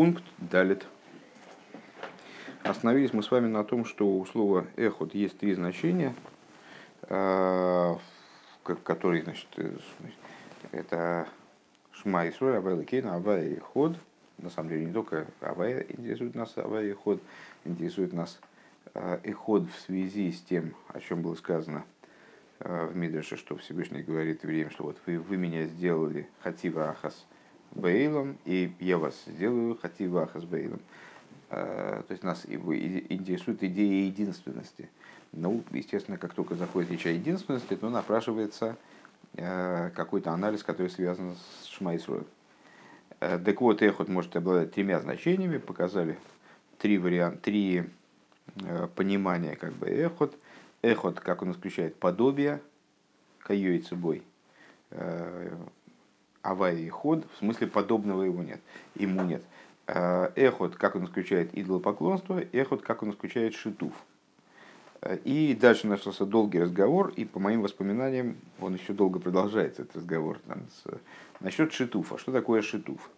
Пункт далит. Остановились мы с вами на том, что у слова эхот есть три значения, э, которые, значит, э, это шма и срой, авай лакейна, авай и ход. На самом деле не только авай интересует нас, авай и ход, интересует нас и ход в связи с тем, о чем было сказано в Мидреше, что Всевышний говорит евреям, что вот вы, вы меня сделали хатива ахас – Бейлом, и я вас сделаю Хативаха с Бейлом. То есть нас интересует идея единственности. Ну, естественно, как только заходит речь о единственности, то напрашивается э, какой-то анализ, который связан с Шмайсруем. Э, так вот, эхот может обладать тремя значениями, показали три, варианта, три э, понимания как бы эхот. Эхот, как он исключает подобие, кайой цебой, аварии ход, в смысле подобного его нет, ему нет. Э, эхот, как он исключает идолопоклонство, эхот, как он исключает шитув. Э, и дальше начался долгий разговор, и по моим воспоминаниям он еще долго продолжается, этот разговор. Там, с, насчет шитуфа. Что такое шитуф?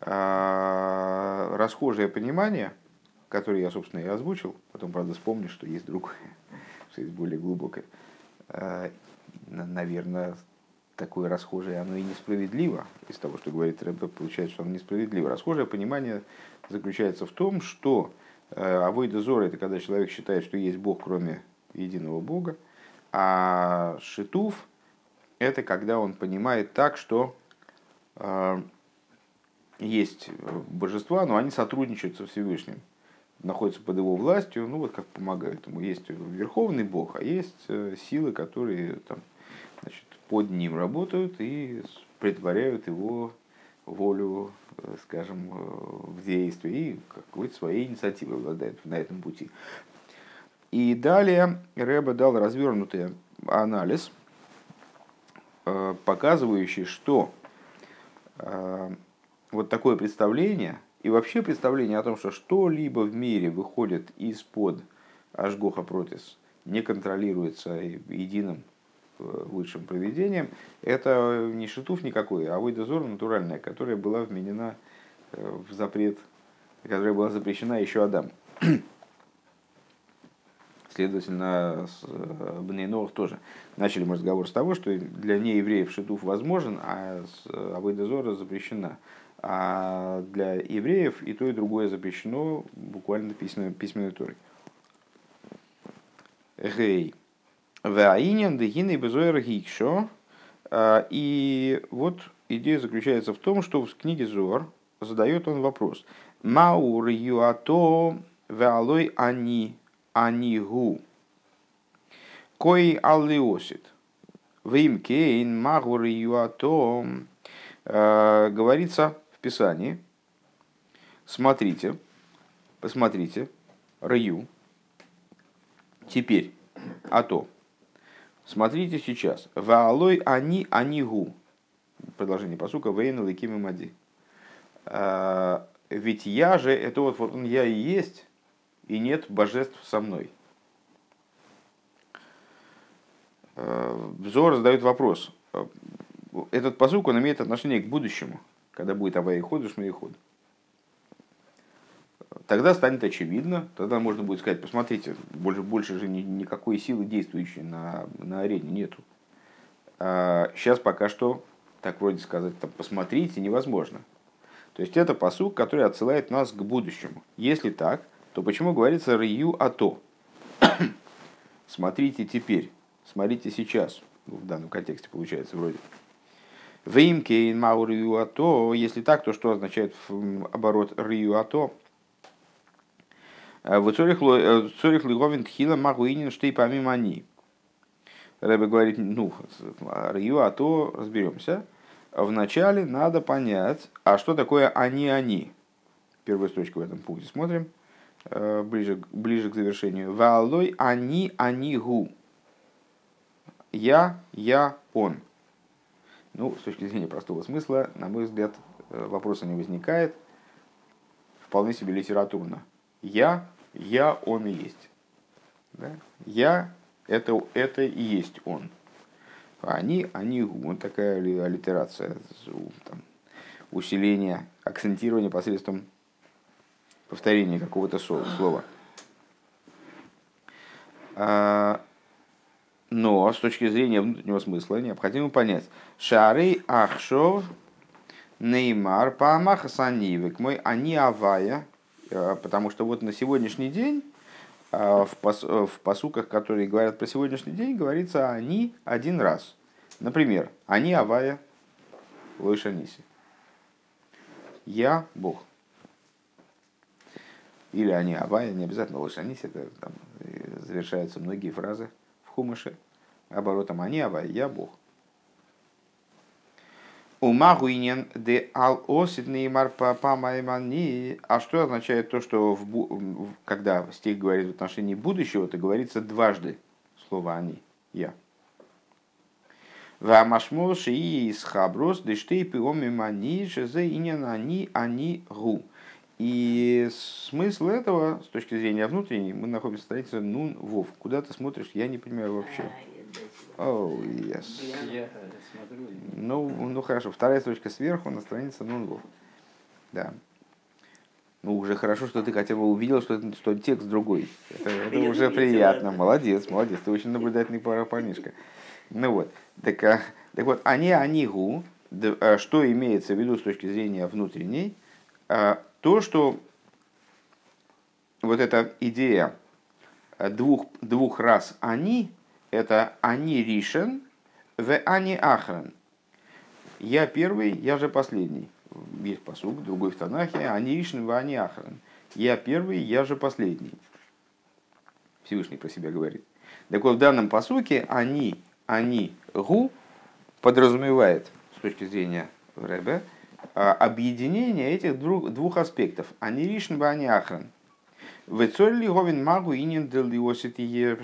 А, расхожее понимание, которое я, собственно, и озвучил, потом, правда, вспомню, что есть другое, что есть более глубокое. Наверное, такое расхожее, оно и несправедливо. Из того, что говорит Рэбе, получается, что оно несправедливо. Расхожее понимание заключается в том, что э, авойда зора – это когда человек считает, что есть Бог, кроме единого Бога, а шитуф – это когда он понимает так, что э, есть божества, но они сотрудничают со Всевышним, находятся под его властью, ну вот как помогают ему. Есть верховный Бог, а есть э, силы, которые там, под ним работают и притворяют его волю, э, скажем, э, в действии и какой-то своей инициативой обладают на этом пути. И далее Рэба дал развернутый анализ, э, показывающий, что вот такое представление и вообще представление о том, что что-либо в мире выходит из-под Ашгоха Протис, не контролируется единым высшим проведением, это не шитуф никакой, а выдозор натуральная, которая была вменена э, в запрет, которая была запрещена еще Адам. Следовательно, с э, Бнейнор тоже. Начали мы разговор с того, что для неевреев шитуф возможен, а Авойдозора запрещена. А для евреев и то, и другое запрещено буквально письменной, письменной торой. Гей. Ваинен дегины безойр гикшо. А, и вот идея заключается в том, что в книге Зор задает он вопрос. Маур юато валой ани анигу. Кой аллиосит. Вимкейн магур юато. А, говорится в Писании. Смотрите, посмотрите, раю. Теперь, а то, Смотрите сейчас. Ваалой они анигу. Продолжение посука. Вейна ликим и мади. А, ведь я же, это вот, вот он я и есть, и нет божеств со мной. А, Взор задает вопрос. Этот посук, он имеет отношение к будущему, когда будет Авай ход, и ход тогда станет очевидно, тогда можно будет сказать, посмотрите, больше, больше же ни, никакой силы действующей на, на арене нету. А сейчас пока что, так вроде сказать, там, посмотрите, невозможно. То есть это посук, который отсылает нас к будущему. Если так, то почему говорится «рию ато»? смотрите теперь, смотрите сейчас. Ну, в данном контексте получается вроде. ואם כן מהו ראו עתה. Если так, то что означает оборот ראו עתה? Э, וצריך э, להבין תחילה מהו ענין שתי פעמים אני. Рэбе говорит, ну, ראו עתה разберемся. Вначале надо понять, а что такое אני אני. Первую строчку в этом пункте смотрим, э, ближе, ближе к завершению. Валой они, они гу. Я, я, он. Ну, с точки зрения простого смысла, на мой взгляд, вопроса не возникает. Вполне себе литературно. Я, я, он и есть. Да? Я, это, это и есть он. А они, они, вот такая аллитерация. Там, усиления, акцентирования посредством повторения какого-то слова. А, но с точки зрения внутреннего смысла необходимо понять. Шары ахшов неймар памах санивик мой они авая, потому что вот на сегодняшний день а, в, пос, в посуках, которые говорят про сегодняшний день, говорится они один раз. Например, они авая лойшаниси. Я Бог. Или они авая, не обязательно лошаниси, это там завершаются многие фразы в хумыше оборотом они авая, я Бог. Умагуинен де ал осидный марпапамаймани. А что означает то, что в, когда стих говорит в отношении будущего, то говорится дважды слово они, я. Вамашмоши и схаброс дештей пиоми мани шезе инен они они гу. И смысл этого, с точки зрения внутренней, мы находимся в странице Нун Вов. Куда ты смотришь, я не понимаю вообще. Oh, yes. Ну, ну хорошо, вторая строчка сверху на странице Нун Вов. Да. Ну, уже хорошо, что ты хотя бы увидел, что, что текст другой. Это, это уже приятно. Молодец, молодец. Ты очень наблюдательный парнишка. Ну вот. Так, а, так вот, они, они гу, а что имеется в виду с точки зрения внутренней, а, то, что вот эта идея двух, двух раз они, это они ришен, в они ахран. Я первый, я же последний. Есть посуг, другой в Танахе, они ришен, в они ахран. Я первый, я же последний. Всевышний про себя говорит. Так вот, в данном посуке они, они, гу подразумевает с точки зрения Рэбе объединение этих двух, двух аспектов. Они бы они ахран. Вецорли говин магу инин делиосит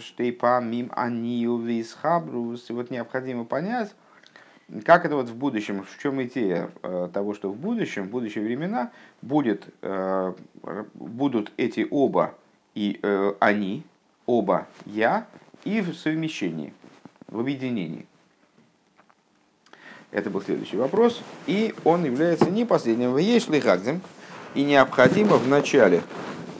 штейпа мим анию висхабрус. Вот необходимо понять, как это вот в будущем, в чем идея э, того, что в будущем, в будущие времена будет, э, будут эти оба и э, они, оба я и в совмещении, в объединении. Это был следующий вопрос. И он является не последним. В Ешли И необходимо в начале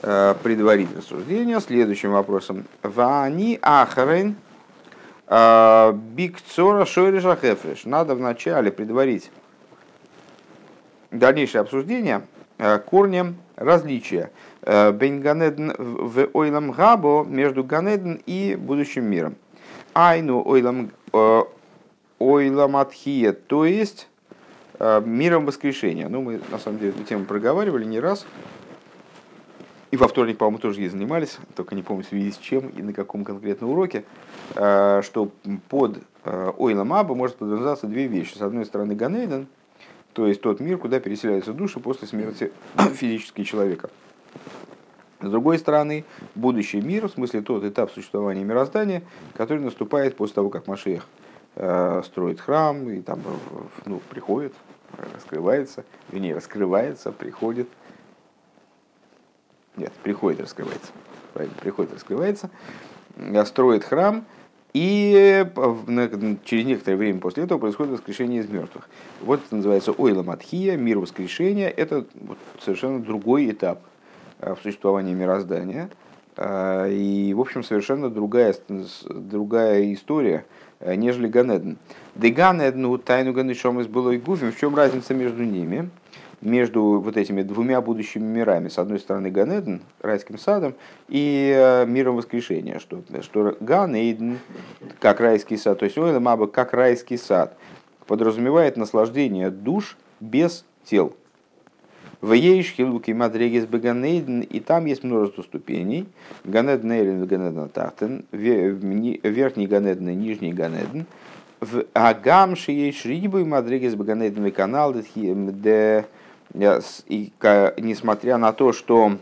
предварить рассуждение следующим вопросом. Вани ахрен э, бикцора шойриша хефреш. Надо в начале предварить дальнейшее обсуждение э, корнем различия Бен Ганеден в Ойлам Габо между Ганеден и будущим миром. Айну Ойлам ойламатхия, то есть э, миром воскрешения. Ну, мы на самом деле эту тему проговаривали не раз. И во вторник, по-моему, тоже ей занимались, только не помню в связи с чем и на каком конкретном уроке, э, что под э, Ойлам Аба может подразумеваться две вещи. С одной стороны, Ганейден, то есть тот мир, куда переселяются души после смерти физического человека. С другой стороны, будущий мир, в смысле тот этап существования мироздания, который наступает после того, как Машех Э, строит храм, и там ну, приходит, раскрывается, вернее, раскрывается, приходит. Нет, приходит, раскрывается. Правильно, приходит, раскрывается, э, строит храм, и через некоторое время после этого происходит воскрешение из мертвых. Вот это называется Ойла Матхия, мир воскрешения. Это вот совершенно другой этап э, в существовании мироздания. И, в общем, совершенно другая, другая история – Э, нежели Ганеден. Де Ганедну тайну Ганешом из былой гуфим. В чем разница между ними? Между вот этими двумя будущими мирами. С одной стороны Ганеден, райским садом, и э, миром воскрешения. Что, что Ганеден, как райский сад, то есть Ойла Маба, как райский сад, подразумевает наслаждение душ без тел. В Ейш Хилуки Мадрегис Беганейден, и там есть множество ступеней. Ганеден Эйлен, Ганеден Тахтен, верхний Ганеден и нижний Ганеден. В Агам Шиеш Рибу и Мадрегис Беганейден канал, де и несмотря на то, что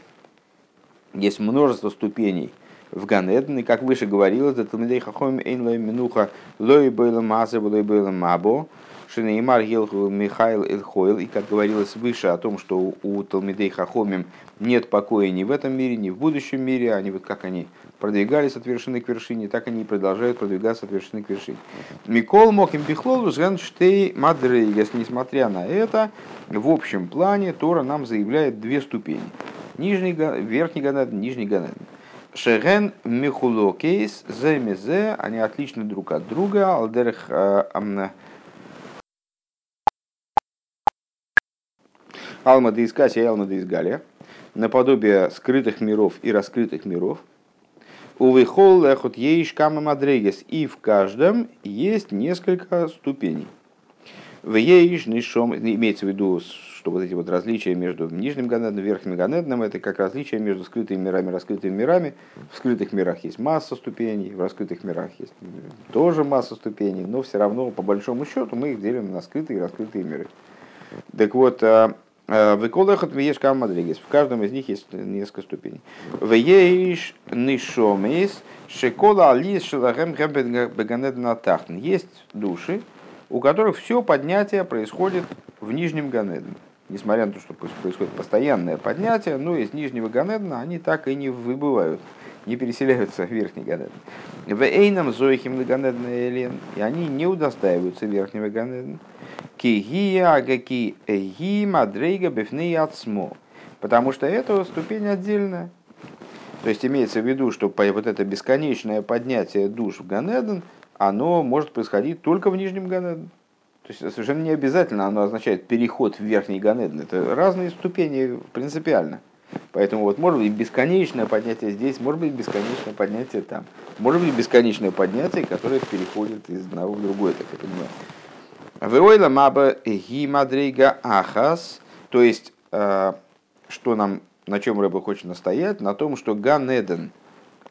есть множество ступеней в Ганеден, и как выше говорилось, это Талмидей Хахомим Эйн Лой Минуха Лой Бойла Маза Лой Бойла Мабо, Шинеймар Гилху Михаил Эльхойл, и как говорилось выше о том, что у Талмидей Хахомим нет покоя ни в этом мире, ни в будущем мире, они вот как они продвигались от вершины к вершине, так они и продолжают продвигаться от вершины к вершине. Микол Мохим Бихлолу Штей Мадрейгес, несмотря на это, в общем плане Тора нам заявляет две ступени. Нижний, верхний ганад, нижний ганад. Шеген Михулокейс Земезе, они отличны друг от друга, Алдерх э, Алма де Искаси и Алма де Изгалия, наподобие скрытых миров и раскрытых миров. Увыхол лехот еиш кама мадрегес, и в каждом есть несколько ступеней. В еиш нишом, имеется в виду, что вот эти вот различия между нижним ганедом и верхним ганедом, это как различия между скрытыми мирами и раскрытыми мирами. В скрытых мирах есть масса ступеней, в раскрытых мирах есть тоже масса ступеней, но все равно, по большому счету, мы их делим на скрытые и раскрытые миры. Так вот, а, а, Выколахат вееш мадригес. В каждом из них есть несколько ступеней. Вееш нишомейс шекола алис шелахем беганед натахтн. Есть души, у которых все поднятие происходит в нижнем ганедне несмотря на то, что происходит постоянное поднятие, но из нижнего Ганедна они так и не выбывают, не переселяются в верхний Ганедн. В Эйном Зоихим Ганедна Элен, и они не удостаиваются верхнего Ганедна. Кигия агаки эги мадрейга бифней ацмо. Потому что это ступень отдельная. То есть имеется в виду, что вот это бесконечное поднятие душ в Ганеден, оно может происходить только в нижнем Ганеден. То есть совершенно не обязательно оно означает переход в верхний Ганеден. Это разные ступени принципиально. Поэтому вот может быть бесконечное поднятие здесь, может быть бесконечное поднятие там. Может быть бесконечное поднятие, которое переходит из одного в другое, так я понимаю. Веойла маба ги мадрига ахас, то есть, э, что нам, на чем Рэба хочет настоять, на том, что Ганеден,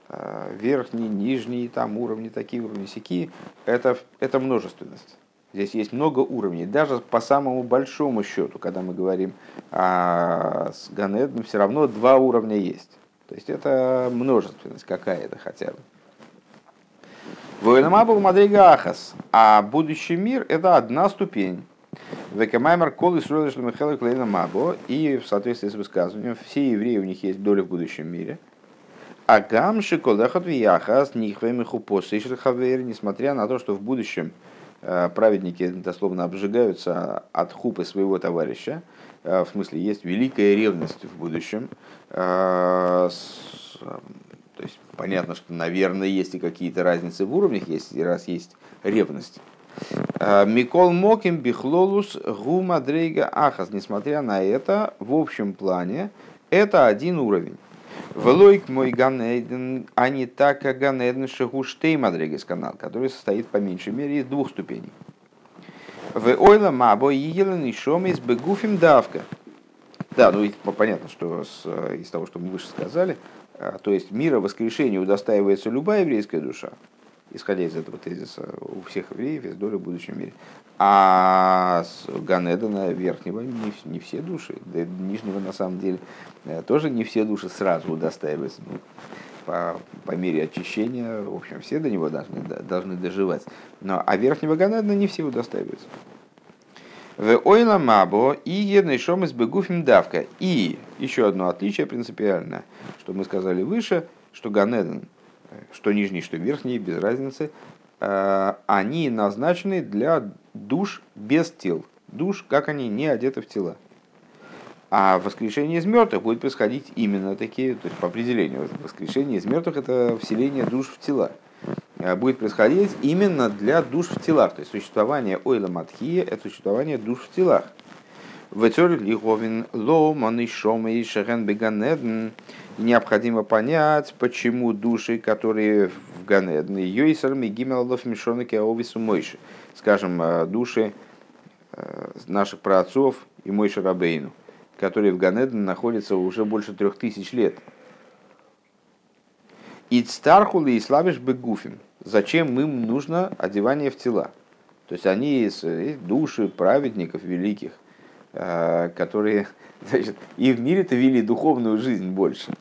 э, верхний, нижний, там уровни, такие уровни, сики, это, это множественность. Здесь есть много уровней. Даже по самому большому счету, когда мы говорим о с Ганедом, все равно два уровня есть. То есть это множественность какая-то хотя бы. Военамабу Мадрига Ахас. А будущий мир это одна ступень. Векамаймер кол Исруэл Шлемихелы Клейна Мабо. И в соответствии с высказыванием, все евреи у них есть доля в будущем мире. А гамши колехот вияхас нихвемиху посышрхавер, несмотря на то, что в будущем Э, праведники дословно обжигаются от хупы своего товарища. Э, в смысле, есть великая ревность в будущем. Э, то есть понятно, что, наверное, есть и какие-то разницы в уровнях, если раз есть ревность. Микол Моким Бихлолус Гума Дрейга Ахас. Несмотря на это, в общем плане, это один уровень. Велойк мой Ганеден, а не так, как Ганеден Шахуштей Мадрегес канал, который состоит по меньшей мере из двух ступеней. В ойла мабо елен и шом из бегуфим давка. Да, ну понятно, что с, из того, что мы выше сказали, а, то есть мира воскрешения удостаивается любая еврейская душа, исходя из этого тезиса, у всех евреев есть доля в будущем мире. А с Ганедана верхнего не, не все души, да нижнего на самом деле э, тоже не все души сразу удостаиваются. Ну, по, по мере очищения, в общем, все до него должны, должны доживать. Но, а верхнего Ганедана не все удостаиваются. В ойла мабо и едный шом из бегуфим давка. И еще одно отличие принципиальное, что мы сказали выше, что Ганеден что нижний, что верхний, без разницы, э, они назначены для душ без тел. Душ, как они не одеты в тела. А воскрешение из мертвых будет происходить именно такие, то есть по определению, воскрешение из мертвых это вселение душ в тела. Э, будет происходить именно для душ в телах. То есть существование ойла матхия это существование душ в телах. Лиховин Ломан и Шома и Шерен. Необходимо понять, почему души, которые в Ганедн, Йойсер Мигимелов Мишонаки Аовису Мойши, скажем, э, души э, наших праотцов и Мойши Рабейну, которые в Ганедн находятся уже больше трех тысяч лет. Ицтархулы и слабиш бегуфим. Зачем им нужно одевание в тела? То есть они души праведников великих, Э, которые значит, и в мире-то вели духовную жизнь больше,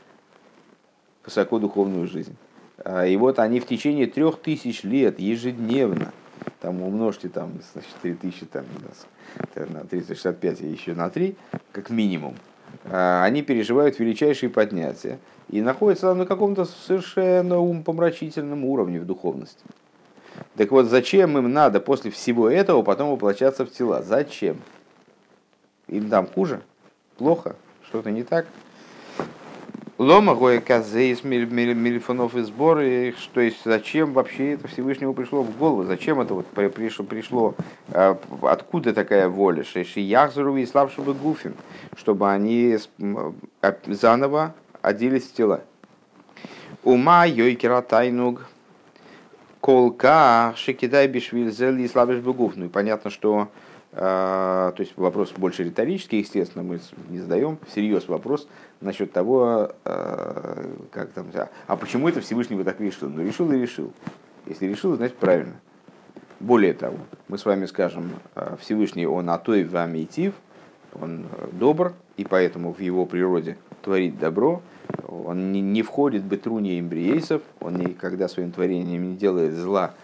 высокодуховную жизнь. И вот они в течение трех тысяч лет ежедневно, там умножьте там, значит, 3000 там, на 365 и еще на 3, как минимум, они переживают величайшие поднятия и находятся на каком-то совершенно умопомрачительном уровне в духовности. Так вот, зачем им надо после всего этого потом воплощаться в тела? Зачем? Им там хуже? Плохо? Что-то не так? Лома гоя из мельфонов и сборы, то есть зачем вообще это Всевышнему пришло в голову, зачем это вот пришло, пришло а, откуда такая воля, яхзару и слабшего гуфин, чтобы они заново оделись в тела. Ума йойкера тайнуг колка шекидай бишвиль зели слабиш бегуф. Ну и понятно, что то есть вопрос больше риторический, естественно, мы не задаем всерьез вопрос насчет того, а, как там, а почему это Всевышний вот так решил? Ну, решил и решил. Если решил, значит правильно. Более того, мы с вами скажем, а, Всевышний, он атой вамитив, он добр, и поэтому в его природе творит добро, он не входит в бетруни эмбриейсов, он никогда своим творением не делает зла,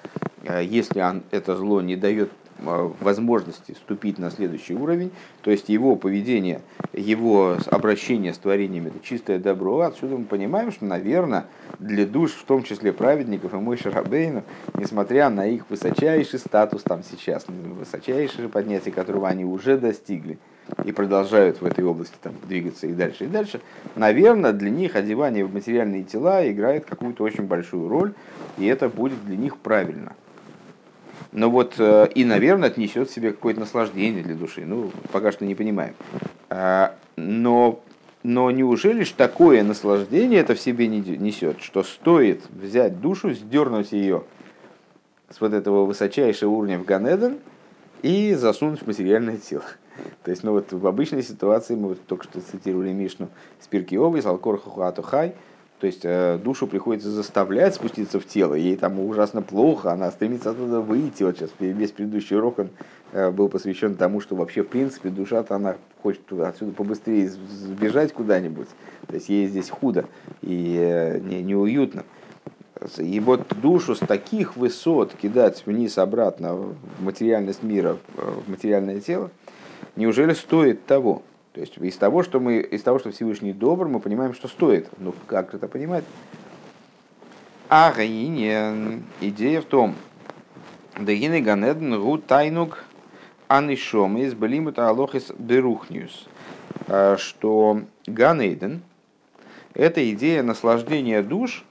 если он, это зло не дает Э, возможности вступить на следующий уровень, то есть его поведение, его обращение с творениями, это чистое добро, отсюда мы понимаем, что, наверное, для душ, в том числе праведников и Мой Шарабейну, несмотря на их высочайший статус там сейчас, высочайшее поднятие, которого они уже достигли, и продолжают в этой области там, двигаться и дальше, и дальше, наверное, для них одевание в материальные тела играет какую-то очень большую роль, и это будет для них правильно – но вот э, и, наверное, отнесет себе какое-то наслаждение для души. Ну, пока что не понимаем. А, но, но неужели ж такое наслаждение это в себе не несет, что стоит взять душу, сдернуть ее с вот этого высочайшего уровня в Ганеден и засунуть в материальное тело. То есть, ну вот в обычной ситуации, мы вот только что цитировали Мишну Спирки Овы, Салкор Хухату Хай, то есть э, душу приходится заставлять спуститься в тело, ей там ужасно плохо, она стремится оттуда выйти. Вот сейчас весь предыдущий урок он э, был посвящен тому, что вообще в принципе душа-то она хочет отсюда побыстрее сбежать куда-нибудь. То есть ей здесь худо и э, не, неуютно. И вот душу с таких высот кидать вниз обратно в материальность мира, в материальное тело, неужели стоит того? То есть из того, что мы, из того, что Всевышний добр, мы понимаем, что стоит. Ну, как это понимать? А идея в том, Дагины Ганеден Гу Тайнук Анишом из Балимута Алохис Берухниус, а, что Ганейден – это идея наслаждения душ,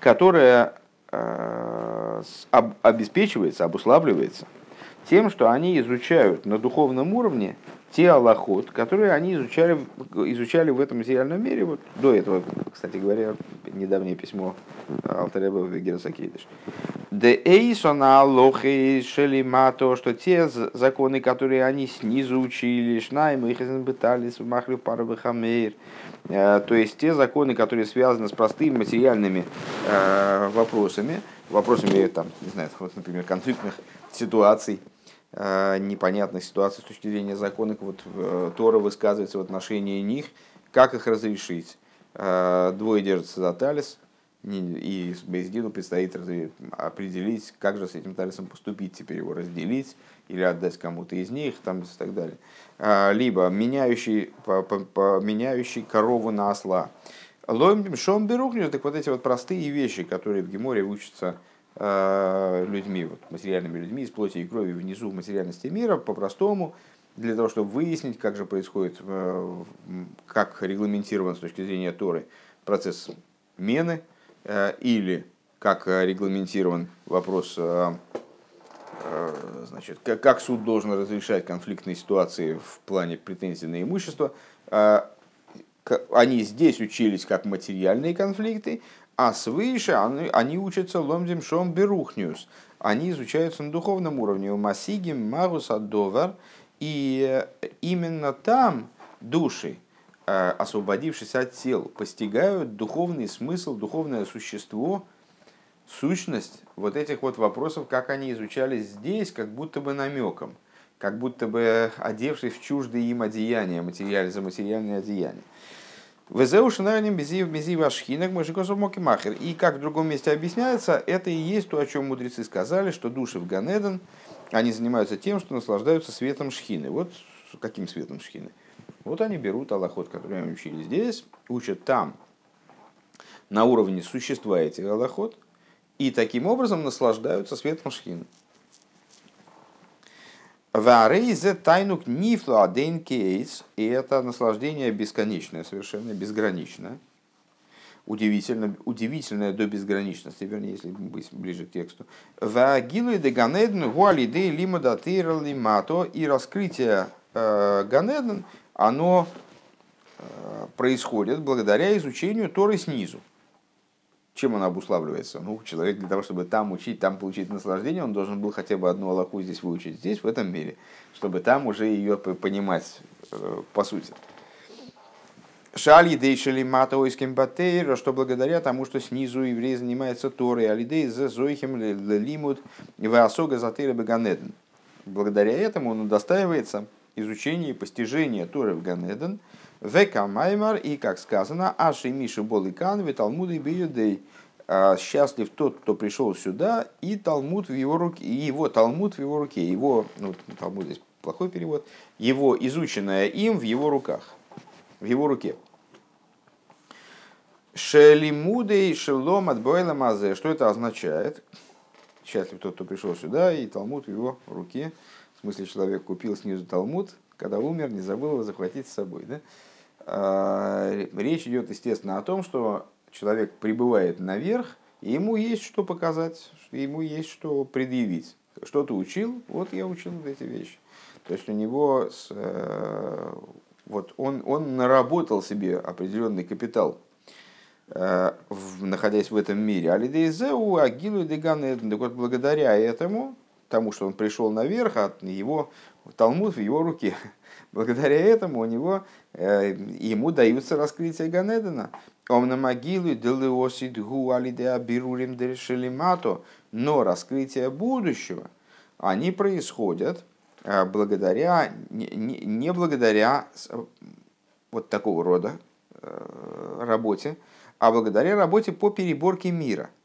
которая а, обеспечивается, обуславливается тем, что они изучают на духовном уровне те аллахот, которые они изучали, изучали в этом материальном мире. Вот до этого, кстати говоря, недавнее письмо Алтареба в Герасакейдыш. Де эйсона аллохи шелимато, что те законы, которые они снизу учили, шнайм их бытались в махлю парабахамейр, э, то есть те законы, которые связаны с простыми материальными э, вопросами, вопросами, там, не знаю, вот, например, конфликтных ситуаций, Э, непонятных ситуаций с точки зрения законов, вот э, Тора высказывается в отношении них, как их разрешить. Э, двое держатся за талис, и Бейздину предстоит определить, как же с этим талисом поступить, теперь его разделить или отдать кому-то из них там, и так далее. Либо меняющий, меняющий корову на осла. Ломбим шом берухню, так вот эти вот простые вещи, которые в Геморе учатся Э, людьми, вот, материальными людьми из плоти и крови внизу в материальности мира, по-простому, для того, чтобы выяснить, как же происходит, э, как регламентирован с точки зрения Торы процесс мены, э, или как регламентирован вопрос, значит, как суд должен разрешать конфликтные ситуации в плане претензий на имущество. Они здесь учились как материальные конфликты, а свыше они, они учатся ломдим шом берухниус. Они изучаются на духовном уровне. У Масигим Марус Адовар. И именно там души, э, освободившись от тел, постигают духовный смысл, духовное существо, сущность вот этих вот вопросов, как они изучались здесь, как будто бы намеком, как будто бы одевшись в чуждые им одеяния, материаль, за материальные одеяния. Везеушинарним безив ашхинок мышикосов мокимахер. И как в другом месте объясняется, это и есть то, о чем мудрецы сказали, что души в Ганеден, они занимаются тем, что наслаждаются светом шхины. Вот каким светом шхины? Вот они берут аллахот, который они учили здесь, учат там, на уровне существа этих аллахот, и таким образом наслаждаются светом шхины. Варейзе тайнук нифла адейн кейс, и это наслаждение бесконечное, совершенно безграничное. Удивительно, удивительное до безграничности, вернее, если быть ближе к тексту. Вагилы де ганедн гуалиде лимада лимато, и раскрытие э, ганедн, оно э, происходит благодаря изучению Торы снизу. Чем он обуславливается? Ну, человек для того, чтобы там учить, там получить наслаждение, он должен был хотя бы одну Аллаху здесь выучить, здесь, в этом мире, чтобы там уже ее понимать э, по сути. Шали дейшели матоиским батейра, что благодаря тому, что снизу еврей занимается Торой, алидей за зоихим лимут ваасога затыра беганеден. Благодаря этому он удостаивается изучения и постижения Торы в Ганеден – Века Маймар, и как сказано, Аши Миши Боликан, Виталмуды Биюдей. А, счастлив тот, кто пришел сюда, и Талмуд в его руке, и его Талмуд в его руке, его, ну, Талмуд здесь плохой перевод, его изученное им в его руках, в его руке. Шелимудей шелом от мазе. Что это означает? Счастлив тот, кто пришел сюда, и Талмуд в его руке. В смысле, человек купил снизу Талмуд, когда умер, не забыл его захватить с собой. Да? А, речь идет, естественно, о том, что человек прибывает наверх, и ему есть что показать, ему есть что предъявить. Что ты учил? Вот я учил эти вещи. То есть у него, э, вот он, он наработал себе определенный капитал, э, находясь в этом мире. Алидейзеу агилу деганеден. Так вот, благодаря этому, тому, что он пришел наверх, от его Талмуд в его руке. Благодаря этому у него, э, ему даются раскрытия Ганедена. Он на могилу делеосид гу алидеа бирурим дерешелимато. Но раскрытие будущего, они происходят э, благодаря, не, не благодаря вот такого рода э, работе, а благодаря работе по переборке мира –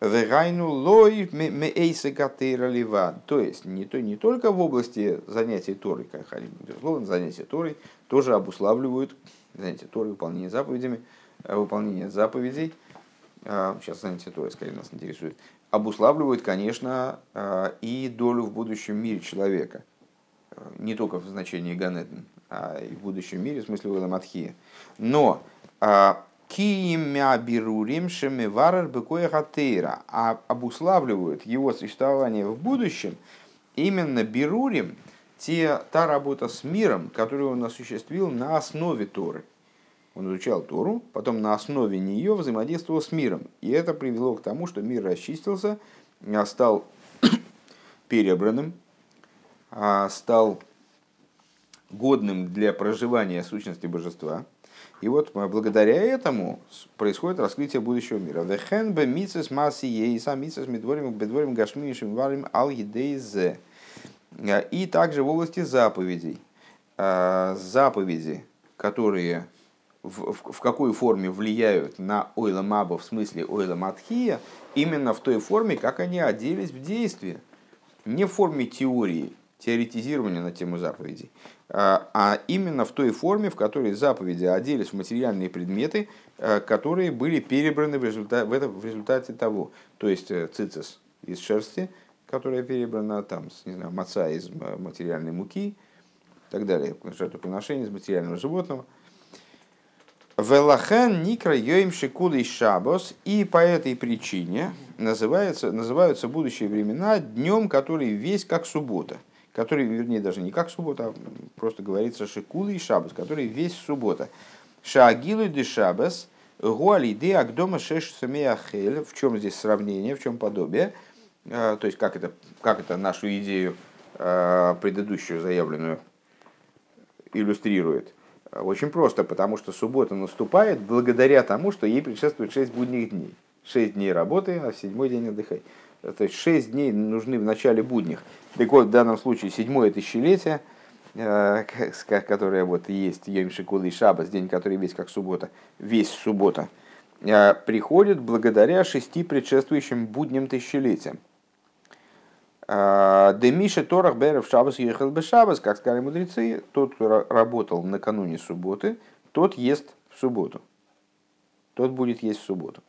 Вегайну лой мейса гатейра лива. То есть не, то, не только в области занятий Торой, как они, безусловно, занятия Торой тоже обуславливают занятия Торой, выполнение заповедями, э, выполнение заповедей. А, сейчас занятия Торой скорее нас интересует. Обуславливают, конечно, э, и долю в будущем мире человека. Э, не только в значении Ганеден, а и в будущем мире, в смысле Уэламатхия. Но Киимя берурим шемиварар бекоя хатейра, а обуславливают его существование в будущем именно берурим, те, та работа с миром, которую он осуществил на основе Торы. Он изучал Тору, потом на основе нее взаимодействовал с миром. И это привело к тому, что мир расчистился, а стал перебранным, а стал годным для проживания сущности божества – и вот благодаря этому происходит раскрытие будущего мира. Вехен бе мицес маси ейса мицес медворим бедворим гашминишим варим ал едейзе. И также в области заповедей. А, заповеди, которые в, в, в какой форме влияют на ойла маба, в смысле ойла матхия, именно в той форме, как они оделись в действие. Не в форме теории, теоретизирования на тему заповедей, а, а именно в той форме, в которой заповеди оделись в материальные предметы, а, которые были перебраны в результате, в, это, в результате того. То есть э, цицис из шерсти, которая перебрана, там, не знаю, маца из материальной муки и так далее, жертвоприношение из материального животного. Велахен никра йоим шикулы шабос, и по этой причине называются, называются будущие времена днем, который весь как суббота – который, вернее, даже не как суббота, а просто говорится шикулы и шабас, который весь суббота. Шаагилу де шабас, гуали де агдома шеш самеахель. В чем здесь сравнение, в чем подобие? А, то есть, как это, как это нашу идею а, предыдущую заявленную иллюстрирует. Очень просто, потому что суббота наступает благодаря тому, что ей предшествует шесть будних дней. Шесть дней работы, а в седьмой день отдыхай. То есть шесть дней нужны в начале будних. Так вот, в данном случае седьмое тысячелетие, которая вот есть Йом Шикул и Шабас, день, который весь как суббота, весь суббота, приходит благодаря шести предшествующим будним тысячелетиям. Демиша Торах Берев Шабас ехал бы Шабас, как сказали мудрецы, тот, кто работал накануне субботы, тот ест в субботу. Тот будет есть в субботу.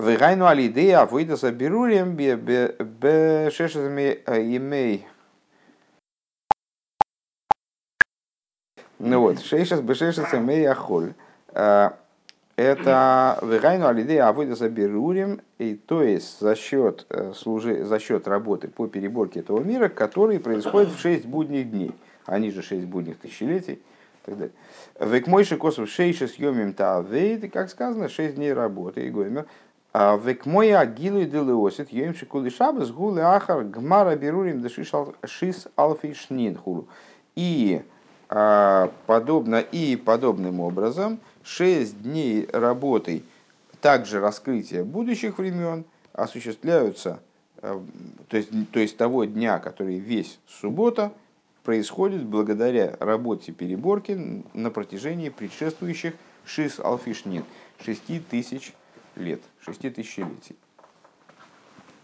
Вегайну алидея выйда за берурием бе шешезами имей. Ну вот, шешес бе шешес имей ахоль это вегайну алидея авойда заберурим, и то есть за счет, э, служи, за счет работы по переборке этого мира, который происходит в 6 будних дней. Они же 6 будних тысячелетий. Так далее. Век мойши косов шейши съемим та вейт, как сказано, 6 дней работы и гоймер. А век мой агилу и делеосит, йоим шикули шабас, гулы ахар, гмара берурим, шис алфи шнин хулу. И а, подобно и подобным образом, шесть дней работы, также раскрытия будущих времен осуществляются, э, то есть, то есть того дня, который весь суббота, происходит благодаря работе переборки на протяжении предшествующих шис алфишнин, шести тысяч лет, шести тысячелетий.